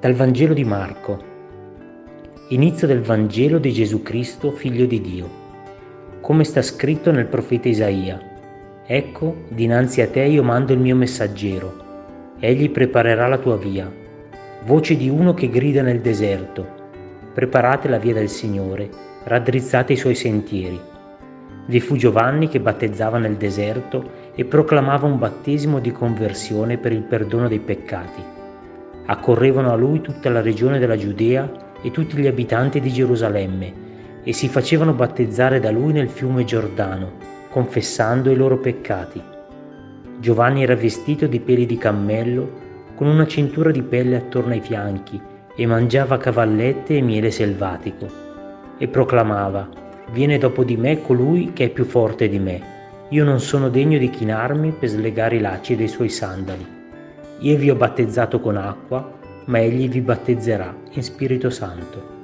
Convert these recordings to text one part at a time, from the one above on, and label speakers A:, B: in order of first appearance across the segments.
A: Dal Vangelo di Marco. Inizio del Vangelo di Gesù Cristo, figlio di Dio. Come sta scritto nel profeta Isaia. Ecco, dinanzi a te io mando il mio messaggero. Egli preparerà la tua via. Voce di uno che grida nel deserto. Preparate la via del Signore, raddrizzate i suoi sentieri. Vi fu Giovanni che battezzava nel deserto e proclamava un battesimo di conversione per il perdono dei peccati Accorrevano a lui tutta la regione della Giudea e tutti gli abitanti di Gerusalemme e si facevano battezzare da lui nel fiume Giordano, confessando i loro peccati. Giovanni era vestito di peli di cammello, con una cintura di pelle attorno ai fianchi, e mangiava cavallette e miele selvatico. E proclamava, Viene dopo di me colui che è più forte di me. Io non sono degno di chinarmi per slegare i lacci dei suoi sandali. Io vi ho battezzato con acqua, ma egli vi battezzerà in Spirito Santo.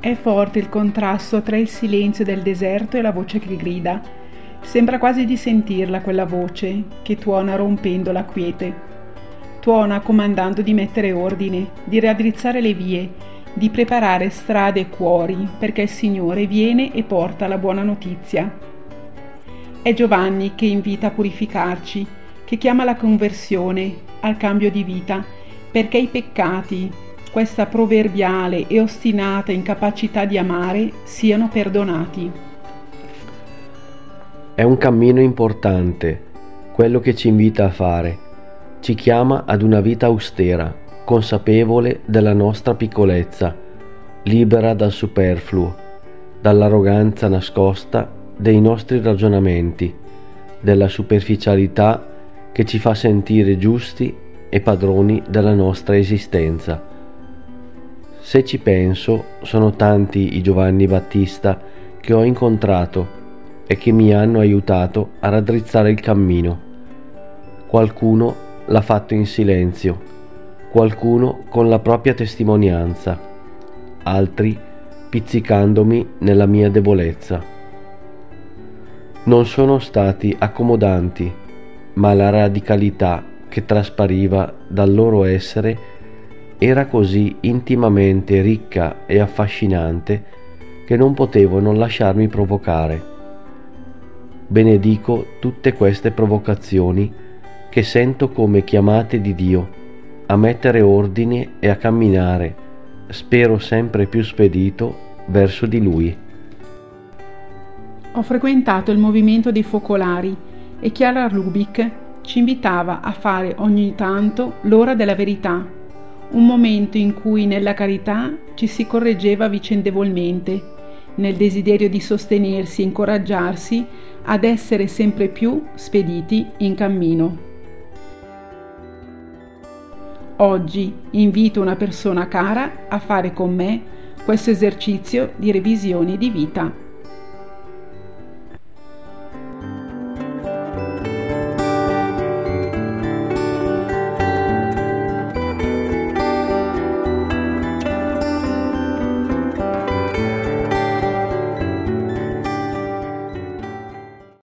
B: È forte il contrasto tra il silenzio del deserto e la voce che grida. Sembra quasi di sentirla quella voce che tuona rompendo la quiete tuona comandando di mettere ordine, di raddrizzare le vie, di preparare strade e cuori, perché il Signore viene e porta la buona notizia. È Giovanni che invita a purificarci, che chiama alla conversione, al cambio di vita, perché i peccati, questa proverbiale e ostinata incapacità di amare, siano perdonati.
C: È un cammino importante, quello che ci invita a fare ci chiama ad una vita austera, consapevole della nostra piccolezza, libera dal superfluo, dall'arroganza nascosta dei nostri ragionamenti, della superficialità che ci fa sentire giusti e padroni della nostra esistenza. Se ci penso, sono tanti i Giovanni Battista che ho incontrato e che mi hanno aiutato a raddrizzare il cammino. Qualcuno l'ha fatto in silenzio, qualcuno con la propria testimonianza, altri pizzicandomi nella mia debolezza. Non sono stati accomodanti, ma la radicalità che traspariva dal loro essere era così intimamente ricca e affascinante che non potevo non lasciarmi provocare. Benedico tutte queste provocazioni che sento come chiamate di Dio a mettere ordine e a camminare, spero sempre più spedito, verso di Lui.
B: Ho frequentato il movimento dei focolari e Chiara Rubik ci invitava a fare ogni tanto l'ora della verità, un momento in cui nella carità ci si correggeva vicendevolmente, nel desiderio di sostenersi e incoraggiarsi ad essere sempre più spediti in cammino. Oggi invito una persona cara a fare con me questo esercizio di revisione di vita